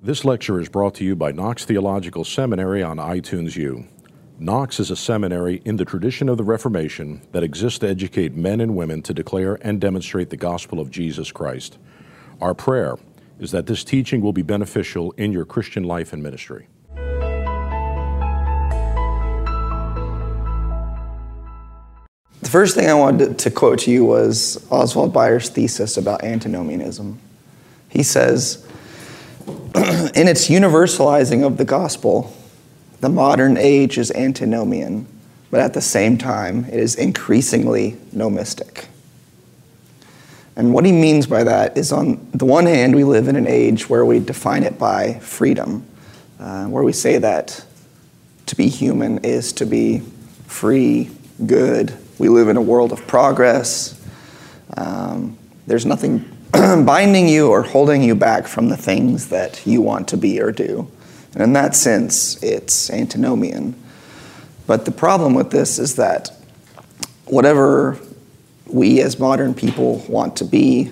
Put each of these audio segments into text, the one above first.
This lecture is brought to you by Knox Theological Seminary on iTunes U. Knox is a seminary in the tradition of the Reformation that exists to educate men and women to declare and demonstrate the gospel of Jesus Christ. Our prayer is that this teaching will be beneficial in your Christian life and ministry. The first thing I wanted to quote to you was Oswald Bayer's thesis about antinomianism. He says, in its universalizing of the gospel, the modern age is antinomian, but at the same time, it is increasingly nomistic. And what he means by that is on the one hand, we live in an age where we define it by freedom, uh, where we say that to be human is to be free, good. We live in a world of progress. Um, there's nothing binding you or holding you back from the things that you want to be or do. And in that sense, it's antinomian. But the problem with this is that whatever we as modern people want to be,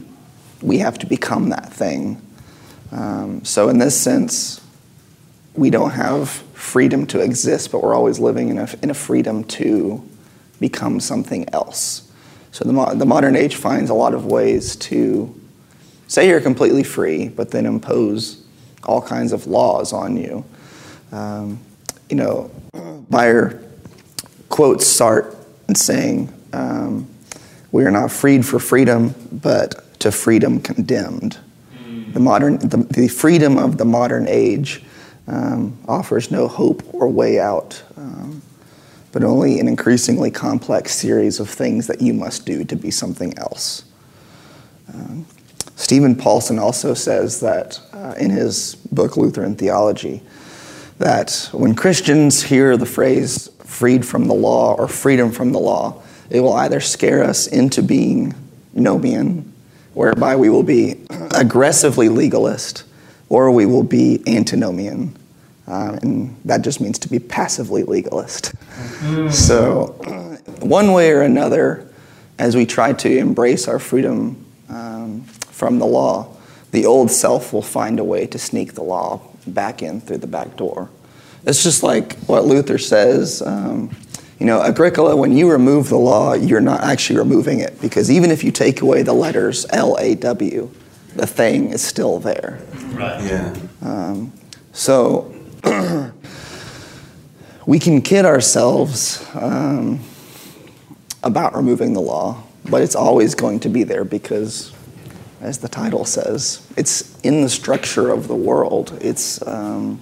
we have to become that thing. Um, so, in this sense, we don't have freedom to exist, but we're always living in a, in a freedom to become something else. So, the, mo- the modern age finds a lot of ways to say you're completely free, but then impose all kinds of laws on you. Um, you know, Bayer quotes Sartre and saying, um, "We are not freed for freedom, but to freedom condemned." The modern, the, the freedom of the modern age um, offers no hope or way out, um, but only an increasingly complex series of things that you must do to be something else. Stephen Paulson also says that uh, in his book Lutheran Theology that when Christians hear the phrase freed from the law or freedom from the law, it will either scare us into being nomian, whereby we will be aggressively legalist, or we will be antinomian. Uh, and that just means to be passively legalist. So, one way or another, as we try to embrace our freedom um, from the law, the old self will find a way to sneak the law back in through the back door. It's just like what Luther says. Um, you know, Agricola, when you remove the law, you're not actually removing it because even if you take away the letters L A W, the thing is still there. Right. Yeah. Um, so we can kid ourselves um, about removing the law, but it's always going to be there because as the title says. It's in the structure of the world. It's um,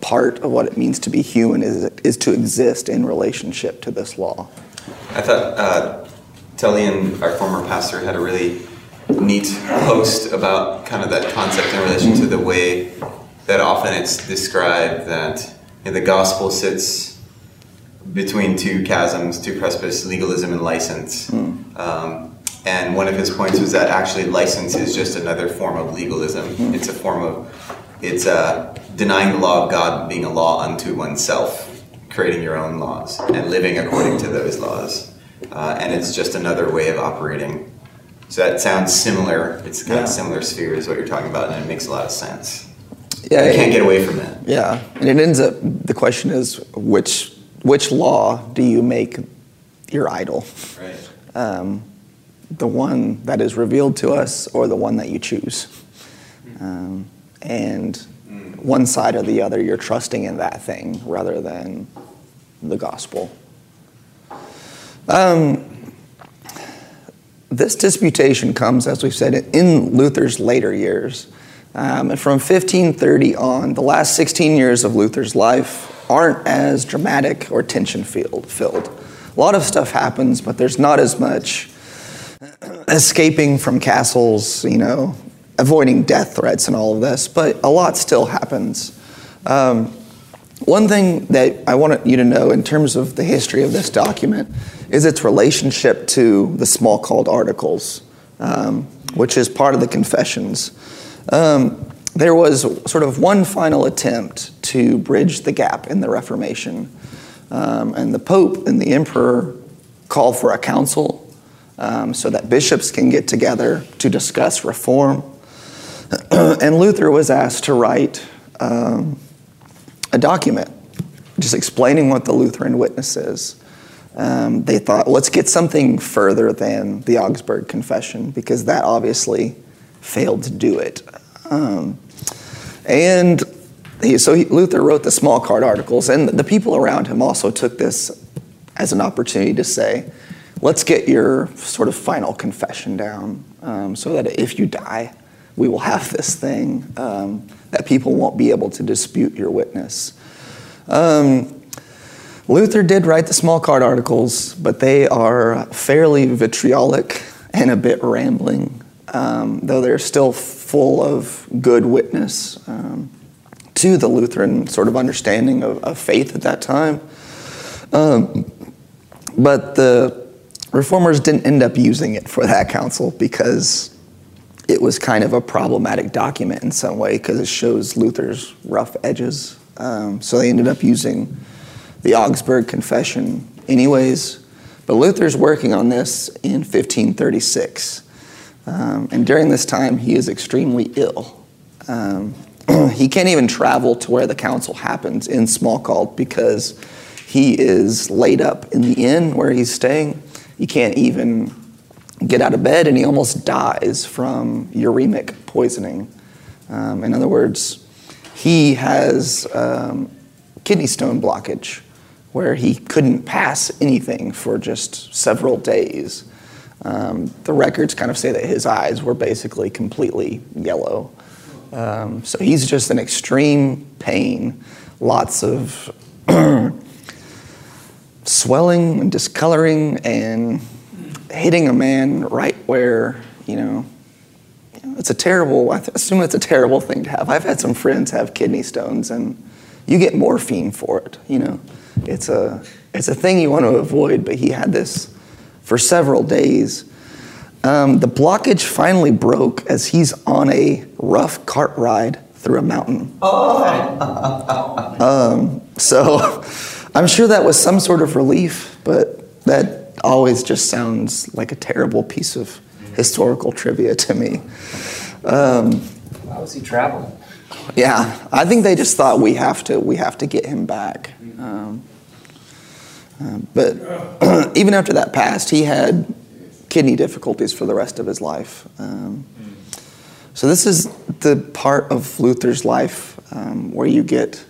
part of what it means to be human is, is to exist in relationship to this law. I thought uh, Tullian, our former pastor, had a really neat post about kind of that concept in relation to the way that often it's described that you know, the gospel sits between two chasms, two precipices, legalism and license. Mm. Um, and one of his points was that actually license is just another form of legalism. Mm-hmm. It's a form of, it's uh, denying the law of God being a law unto oneself, creating your own laws and living according to those laws. Uh, and it's just another way of operating. So that sounds similar. It's kind yeah. of similar sphere is what you're talking about, and it makes a lot of sense. Yeah, you can't get away from that. Yeah, and it ends up. The question is which which law do you make your idol? Right. Um, the one that is revealed to us or the one that you choose. Um, and one side or the other, you're trusting in that thing rather than the gospel. Um, this disputation comes, as we've said, in Luther's later years. Um, and from 1530 on, the last 16 years of Luther's life aren't as dramatic or tension filled. A lot of stuff happens, but there's not as much escaping from castles, you know, avoiding death threats and all of this, but a lot still happens. Um, one thing that I want you to know in terms of the history of this document is its relationship to the Smalcald Articles, um, which is part of the Confessions. Um, there was sort of one final attempt to bridge the gap in the Reformation, um, and the Pope and the Emperor called for a council um, so that bishops can get together to discuss reform. and Luther was asked to write um, a document just explaining what the Lutheran witness is. Um, they thought, let's get something further than the Augsburg Confession because that obviously failed to do it. Um, and he, so he, Luther wrote the Smalcald articles, and the people around him also took this as an opportunity to say, let's get your sort of final confession down um, so that if you die, we will have this thing um, that people won't be able to dispute your witness. Um, Luther did write the Smalcald articles, but they are fairly vitriolic and a bit rambling, um, though they're still full of good witness um, to the Lutheran sort of understanding of, of faith at that time. Um, but the reformers didn't end up using it for that council because it was kind of a problematic document in some way because it shows Luther's rough edges. Um, so they ended up using the Augsburg Confession anyways. But Luther's working on this in 1536. Um, and during this time, he is extremely ill. Um, he can't even travel to where the council happens in Smalcald because he is laid up in the inn where he's staying. He can't even get out of bed and he almost dies from uremic poisoning. Um, in other words, he has um, kidney stone blockage where he couldn't pass anything for just several days. Um, the records kind of say that his eyes were basically completely yellow. Um, so he's just in extreme pain, lots of swelling and discoloring and hitting a man right where, you know, it's a terrible, I assume it's a terrible thing to have. I've had some friends have kidney stones and you get morphine for it, you know. It's a, it's a thing you want to avoid, but he had this for several days. Um, the blockage finally broke as he's on a rough cart ride through a mountain. um, so I'm sure that was some sort of relief, but that always just sounds like a terrible piece of historical trivia to me. Um, How was he traveling? yeah, I think they just thought we have to we have to get him back. Um, uh, but even after that passed, he had kidney difficulties for the rest of his life. Um, so this is the part of Luther's life um, where you get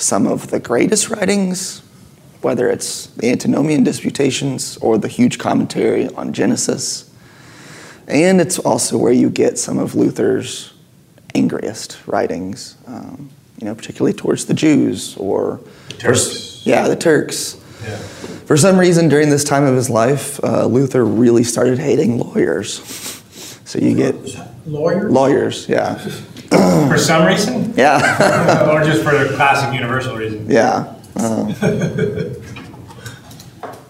some of the greatest writings, whether it's the Antinomian Disputations or the huge commentary on Genesis. And it's also where you get some of Luther's angriest writings, um, you know, particularly towards the Jews or Turks. yeah, the Turks. Yeah. For some reason, during this time of his life, uh, Luther really started hating lawyers. So you get Lawyers? lawyers, yeah, For some reason? yeah, or just for the classic universal reason? yeah. Uh,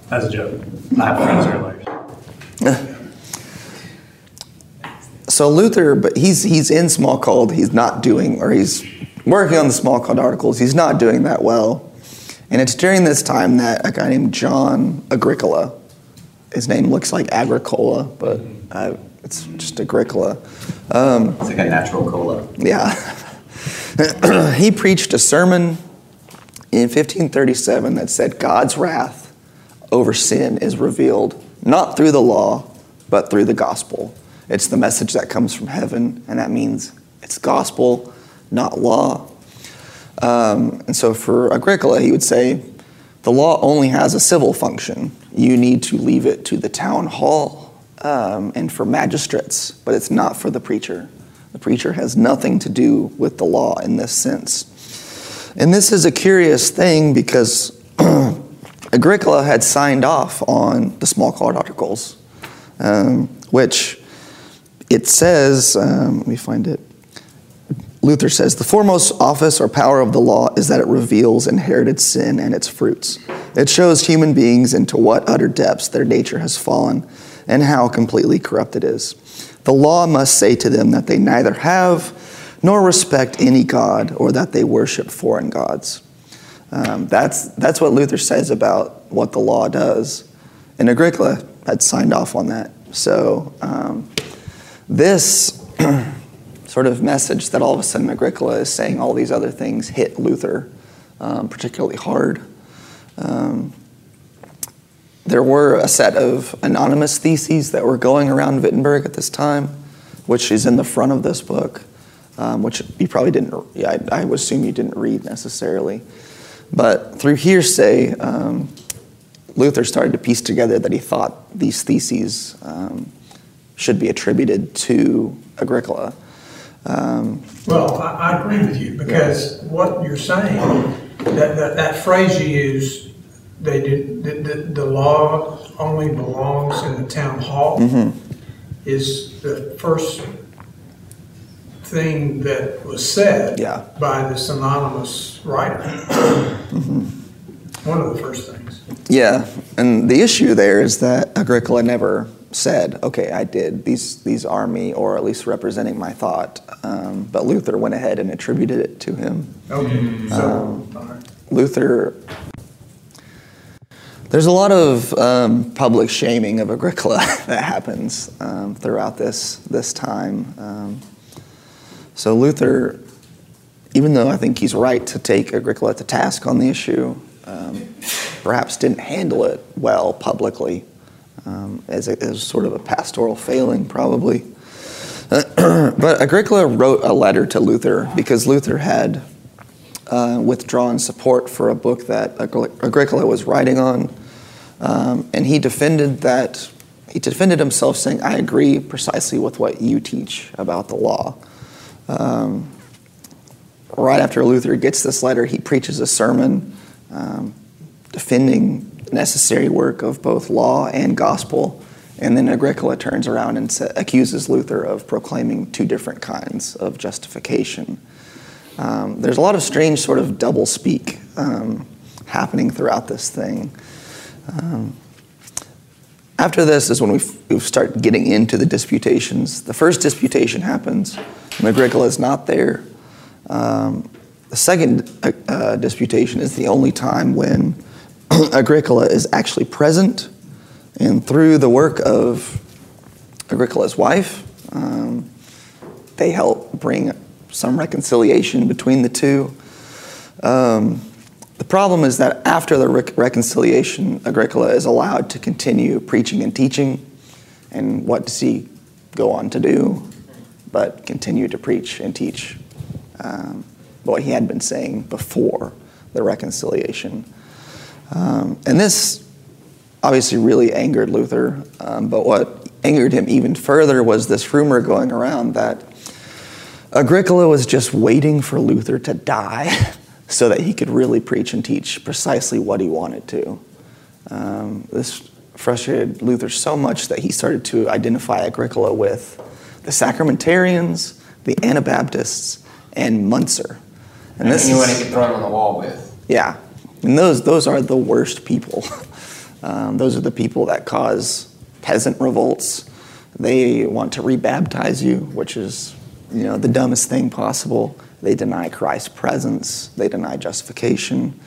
That's a joke. I have friends who are lawyers. so Luther, but he's he's in Smalcald. He's not doing, or he's working on the Smalcald articles. He's not doing that well, and it's during this time that a guy named John Agricola, his name looks like Agricola, but uh, it's just Agricola. Um, It's like a natural cola. Yeah. he preached a sermon in 1537 that said God's wrath over sin is revealed not through the law, but through the gospel. It's the message that comes from heaven, and that means it's gospel, not law. Um, and so for Agricola, he would say the law only has a civil function. You need to leave it to the town hall um, and for magistrates, but it's not for the preacher. The preacher has nothing to do with the law in this sense. And this is a curious thing because Agricola had signed off on the Smalcald articles, um, which it says, um, let me find it. Luther says, the foremost office or power of the law is that it reveals inherited sin and its fruits. It shows human beings into what utter depths their nature has fallen and how completely corrupt it is. The law must say to them that they neither have nor respect any God or that they worship foreign gods. Um, that's, that's what Luther says about what the law does. And Agricola had signed off on that. So um, this sort of message that all of a sudden Agricola is saying all these other things hit Luther um, particularly hard. Um, there were a set of anonymous theses that were going around Wittenberg at this time, which is in the front of this book, um, which you probably didn't, I, I, assume you didn't read necessarily. But through hearsay, um, Luther started to piece together that he thought these theses um, should be attributed to Agricola. Um, well, I, I, agree with you because what you're saying, that, that, that phrase you use, they did, the, the, the, law only belongs in the town hall, mm-hmm. is the first thing that was said yeah. by this anonymous writer. mm-hmm. One of the first things. Yeah, and the issue there is that Agricola never said, "Okay, I did these these are me," or at least representing my thought. Um, but Luther went ahead and attributed it to him. Okay, so um, Luther. There's a lot of um, public shaming of Agricola that happens um, throughout this this time. Um, so Luther, even though I think he's right to take Agricola to task on the issue, um, perhaps didn't handle it well publicly um, as, a, as sort of a pastoral failing, probably. but Agricola wrote a letter to Luther because Luther had uh, withdrawn support for a book that Agricola was writing on, um, and he defended that. He defended himself, saying, "I agree precisely with what you teach about the law." Um, right after Luther gets this letter, he preaches a sermon um, defending the necessary work of both law and gospel. And then Agricola turns around and sa- accuses Luther of proclaiming two different kinds of justification. Um, there's a lot of strange sort of double speak um, happening throughout this thing. Um, after this is when we, we start getting into the disputations. The first disputation happens, and Agricola is not there. Um, the second uh, uh, disputation is the only time when Agricola is actually present, and through the work of Agricola's wife, um, they help bring some reconciliation between the two. Um, the problem is that after the re- reconciliation, Agricola is allowed to continue preaching and teaching. And what does he go on to do? But continue to preach and teach. Um, what he had been saying before the reconciliation. Um, and this obviously really angered Luther, um, but what angered him even further was this rumor going around that Agricola was just waiting for Luther to die so that he could really preach and teach precisely what he wanted to. Um, this frustrated Luther so much that he started to identify Agricola with the Sacramentarians, the Anabaptists, and Munzer. And this anyone he could throw on the wall with. Yeah, and those those are the worst people. Um, those are the people that cause peasant revolts. They want to rebaptize you, which is you know the dumbest thing possible. They deny Christ's presence. They deny justification.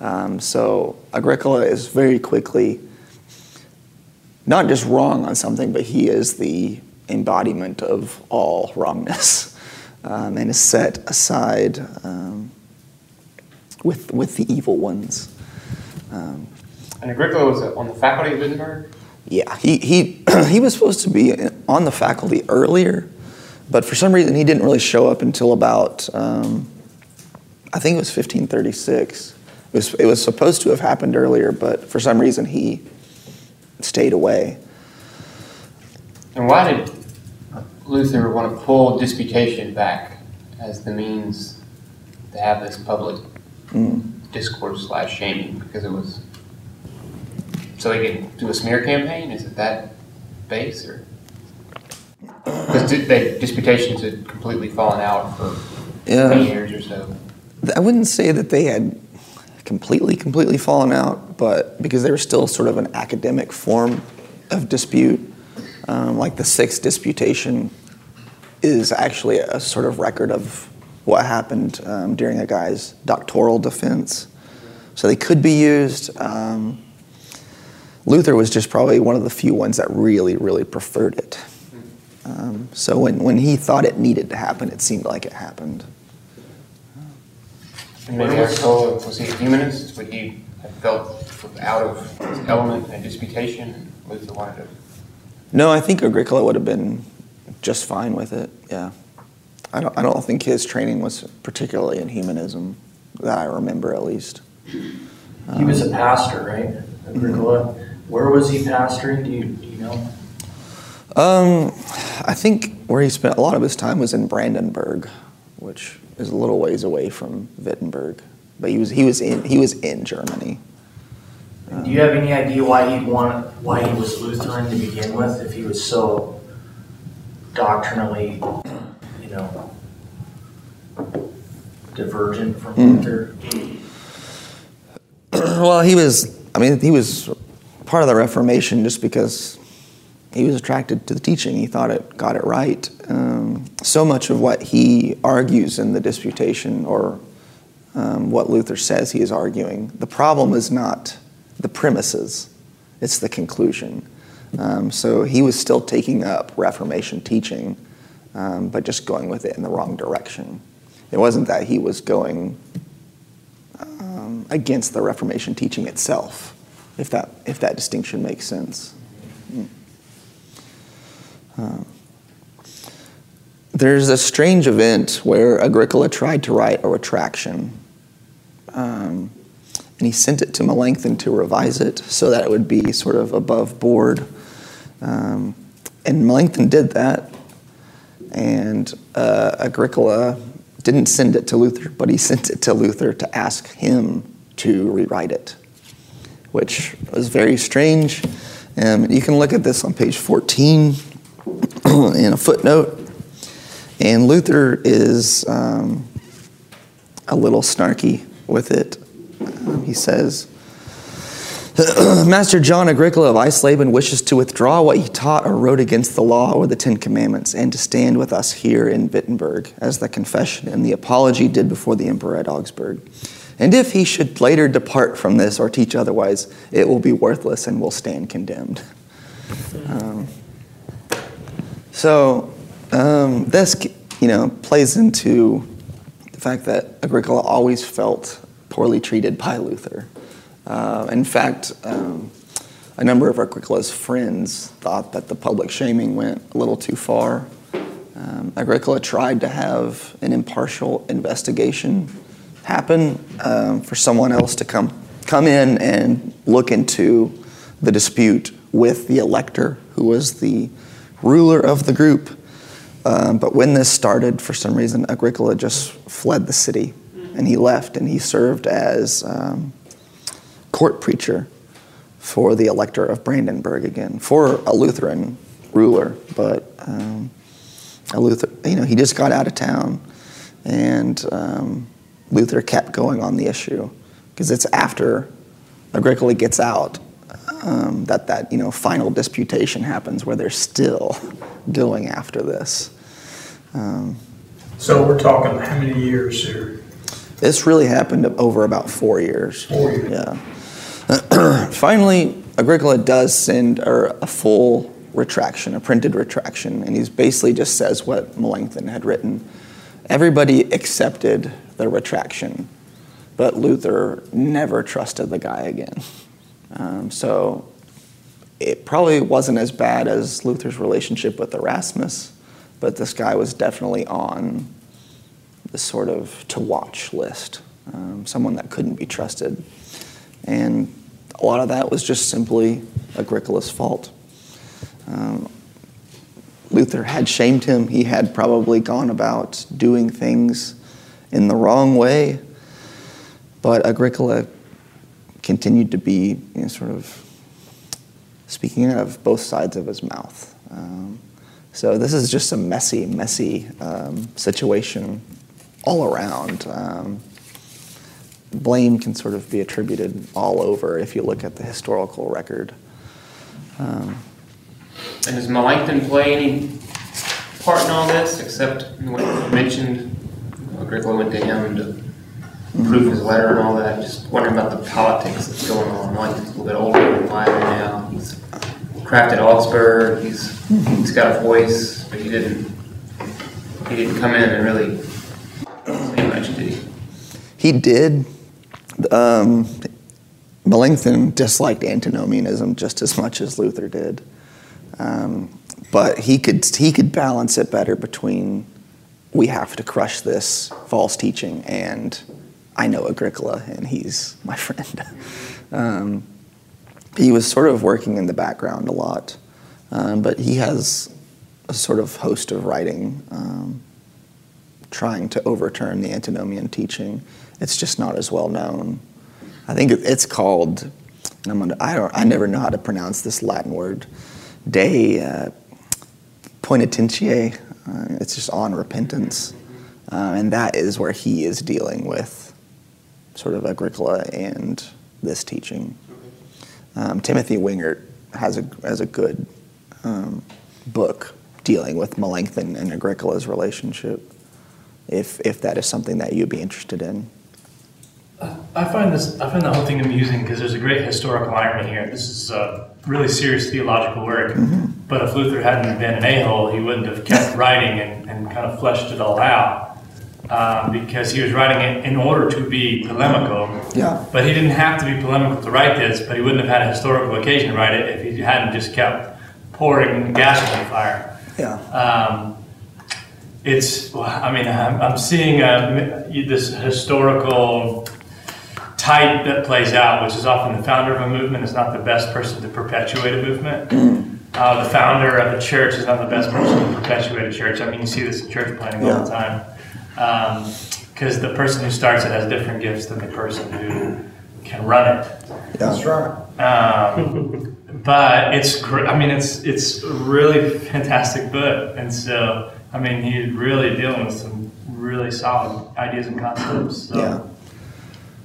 Um, so Agricola is very quickly not just wrong on something, but he is the embodiment of all wrongness um, and is set aside um, with, with the evil ones. Um, and Agricola was on the faculty of Wittenberg? Yeah, he, he, he was supposed to be on the faculty earlier, but for some reason he didn't really show up until about, um, I think it was 1536. It was, it was supposed to have happened earlier, but for some reason he stayed away. And why did Luther want to pull disputation back as the means to have this public mm. discourse slash shaming because it was so they could do a smear campaign. Is it that base or because they disputations had completely fallen out for yeah. years or so? I wouldn't say that they had completely completely fallen out, but because they were still sort of an academic form of dispute. Um, like the sixth disputation is actually a sort of record of what happened um, during a guy's doctoral defense. So they could be used. Um, Luther was just probably one of the few ones that really, really preferred it. Um, so when, when he thought it needed to happen, it seemed like it happened. And maybe Agricola, was he a humanist? Would he have felt out of his element in a disputation? Luther wanted to. No, I think Agricola would have been just fine with it. Yeah, I don't. I don't think his training was particularly in humanism that I remember, at least. He was a pastor, right? Agricola. Where was he pastoring? Do you, do you know? Um, I think where he spent a lot of his time was in Brandenburg, which is a little ways away from Wittenberg. But he was he was in he was in Germany. Do you have any idea why he wanted why he was Lutheran to begin with? If he was so doctrinally, you know, divergent from Luther. well, he was. I mean, he was part of the Reformation just because he was attracted to the teaching. He thought it got it right. Um, so much of what he argues in the disputation, or um, what Luther says he is arguing, the problem is not the premises; it's the conclusion. Um, so he was still taking up Reformation teaching, um, but just going with it in the wrong direction. It wasn't that he was going um, against the Reformation teaching itself, if that, if that distinction makes sense. Uh, there's a strange event where Agricola tried to write a retraction. Um, and he sent it to Melanchthon to revise it so that it would be sort of above board. Um, and Melanchthon did that. And uh, Agricola didn't send it to Luther, but he sent it to Luther to ask him to rewrite it, which was very strange. Um, you can look at this on page 14 in a footnote. And Luther is um, a little snarky with it. Um, he says, Master John Agricola of Eisleben wishes to withdraw what he taught or wrote against the law or the Ten Commandments and to stand with us here in Wittenberg, as the confession and the apology did before the emperor at Augsburg. And if he should later depart from this or teach otherwise, it will be worthless and will stand condemned. Um, so um, this, you know, plays into the fact that Agricola always felt poorly treated by Luther. Uh, in fact, um, a number of Agricola's friends thought that the public shaming went a little too far. Um, Agricola tried to have an impartial investigation happen um, for someone else to come come in and look into the dispute with the elector, who was the ruler of the group. Um, but when this started, for some reason, Agricola just fled the city and he left and he served as um, court preacher for the elector of Brandenburg again, for a Lutheran ruler, but um, a Luther, you know, he just got out of town, and um, Luther kept going on the issue because it's after Agricola gets out um, that that you know final disputation happens where they're still going after this. Um, So we're talking how many years here? this really happened over about four years. Four years. Yeah. Finally, Agricola does send a, a full retraction, a printed retraction, and he basically just says what Melanchthon had written. Everybody accepted the retraction, but Luther never trusted the guy again. Um, so it probably wasn't as bad as Luther's relationship with Erasmus, but this guy was definitely on the sort of to watch list, um, someone that couldn't be trusted. And a lot of that was just simply Agricola's fault. Um, Luther had shamed him. He had probably gone about doing things in the wrong way, but Agricola continued to be you know, sort of speaking out of both sides of his mouth. Um, so this is just a messy, messy um, situation all around. Um, blame can sort of be attributed all over if you look at the historical record. Um, And does Melanchthon play any part in all this, except what you mentioned, Agricola went to him to prove his letter and all that? Just wondering about the politics that's going on. Melanchthon's a little bit older than Lyman now. He's crafted Augsburg. He's he's got a voice, but he didn't he didn't come in and really say much, did he? He did. Um, Melanchthon disliked antinomianism just as much as Luther did, um, but he could he could balance it better between we have to crush this false teaching and I know Agricola and he's my friend. um, he was sort of working in the background a lot, um, but he has a sort of host of writing um, trying to overturn the antinomian teaching. It's just not as well known. I think it's called, I'm gonna, I, don't, I never know how to pronounce this Latin word, De uh, Poenitentiae. Uh, it's just on repentance. Uh, and that is where he is dealing with sort of Agricola and this teaching. Um, Timothy Wengert has a, has a good um, book dealing with Melanchthon and Agricola's relationship, if, if that is something that you'd be interested in. I find this, I find the whole thing amusing because there's a great historical irony here. This is a really serious theological work, mm-hmm. but if Luther hadn't been an a-hole, he wouldn't have kept writing and, and kind of fleshed it all out. Um, because he was writing it in order to be polemical. Yeah. But he didn't have to be polemical to write this, but he wouldn't have had a historical occasion to write it if he hadn't just kept pouring gas on the fire. Yeah. Um, it's, I mean, I'm, I'm seeing a, this historical type that plays out, which is often the founder of a movement is not the best person to perpetuate a movement. Mm. Uh, the founder of a church is not the best person to perpetuate a church. I mean, you see this in church planting yeah. all the time because um, the person who starts it has different gifts than the person who can run it. That's right. Um, but it's great. I mean, it's it's a really fantastic book, and so I mean, he's really dealing with some really solid ideas and concepts. So. Yeah.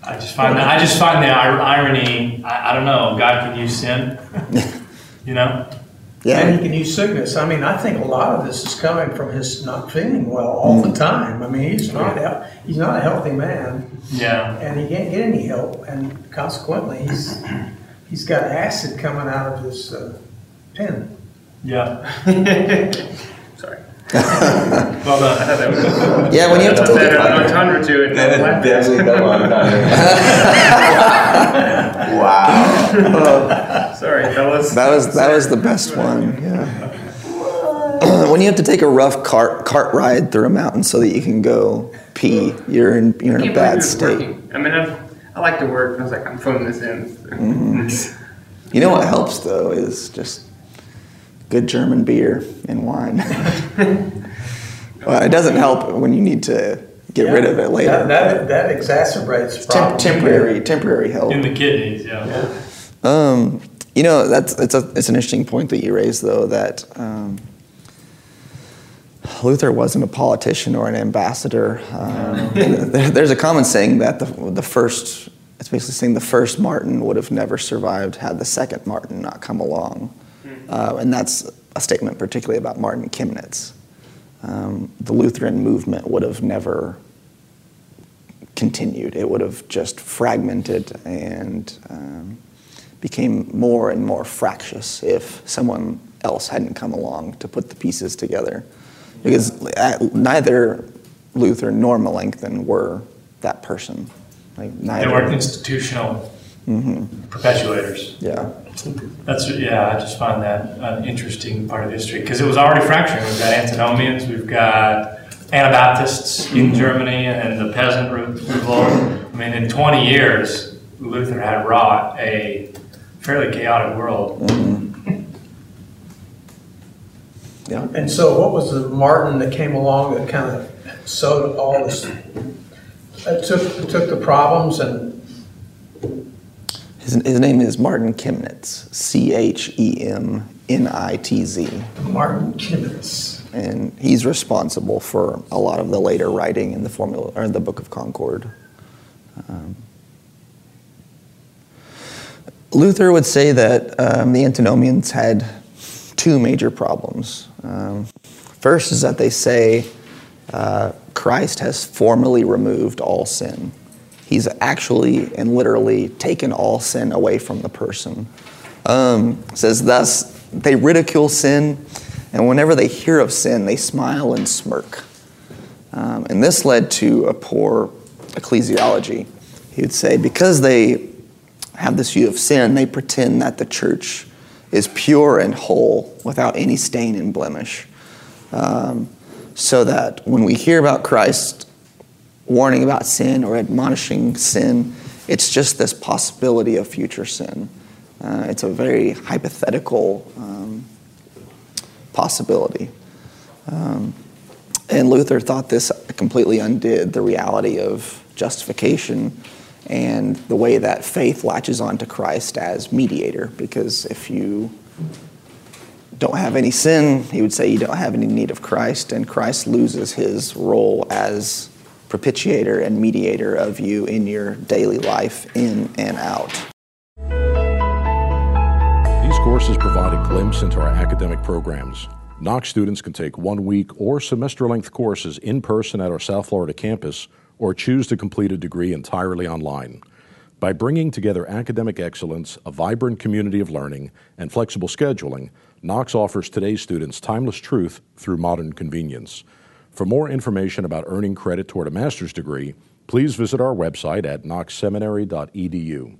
I just find that I just find the irony. I, I don't know. God can use sin, you know. Yeah. And he can use sickness. I mean, I think a lot of this is coming from his not feeling well all the mm. time. I mean, he's not he's not a healthy man. Yeah. And he can't get any help, and consequently, he's he's got acid coming out of his uh, pen. Yeah. Sorry. well done. yeah, when you have to take a entendre to it. Definitely double entendre. wow. Sorry, that was that was that was the best one. Yeah. when you have to take a rough cart cart ride through a mountain so that you can go pee, you're in you're in a bad state. Working. I mean, I've, i like to work. I was like, I'm phoning this in. Mm-hmm. You know what helps though is just good German beer and wine. well, it doesn't help when you need to get yeah, rid of it later. That, that, that exacerbates Temp- temporary temporary help in the kidneys. Yeah. yeah. Um, you know that's it's a it's an interesting point that you raised though that. Um, Luther wasn't a politician or an ambassador. Um, there's a common saying that the, the first, it's basically saying the first Martin would have never survived had the second Martin not come along. Uh, and that's a statement particularly about Martin Chemnitz. Um, the Lutheran movement would have never continued. It would have just fragmented and um, became more and more fractious if someone else hadn't come along to put the pieces together. Because neither Luther nor Melanchthon were that person. Like neither. They weren't institutional mm-hmm. perpetuators. Yeah. That's yeah. I just find that an interesting part of history because it was already fracturing. We've got antinomians, we've got Anabaptists in mm-hmm. Germany, and the peasant revolt. I mean, in 20 years, Luther had wrought a fairly chaotic world. Mm-hmm. Yeah. And so, what was the Martin that came along that kind of sowed all this? It took it took the problems and his, his name is Martin Chemnitz, C H E M N I T Z. Martin Chemnitz. And he's responsible for a lot of the later writing in the formula or in the Book of Concord. Um, Luther would say that um, the antinomians had two major problems. Um, first is that they say uh, Christ has formally removed all sin. He's actually and literally taken all sin away from the person. Um, says, thus, they ridicule sin, and whenever they hear of sin, they smile and smirk. Um, and this led to a poor ecclesiology. He would say, because they have this view of sin, they pretend that the church is pure and whole without any stain and blemish. Um, so that when we hear about Christ warning about sin or admonishing sin, it's just this possibility of future sin. Uh, it's a very hypothetical um, possibility. Um, and Luther thought this completely undid the reality of justification and the way that faith latches onto Christ as mediator. Because if you don't have any sin, he would say you don't have any need of Christ, and Christ loses his role as propitiator and mediator of you in your daily life, in and out. These courses provide a glimpse into our academic programs. Knox students can take one week or semester length courses in person at our South Florida campus or choose to complete a degree entirely online. By bringing together academic excellence, a vibrant community of learning, and flexible scheduling, Knox offers today's students timeless truth through modern convenience. For more information about earning credit toward a master's degree, please visit our website at knoxseminary.edu.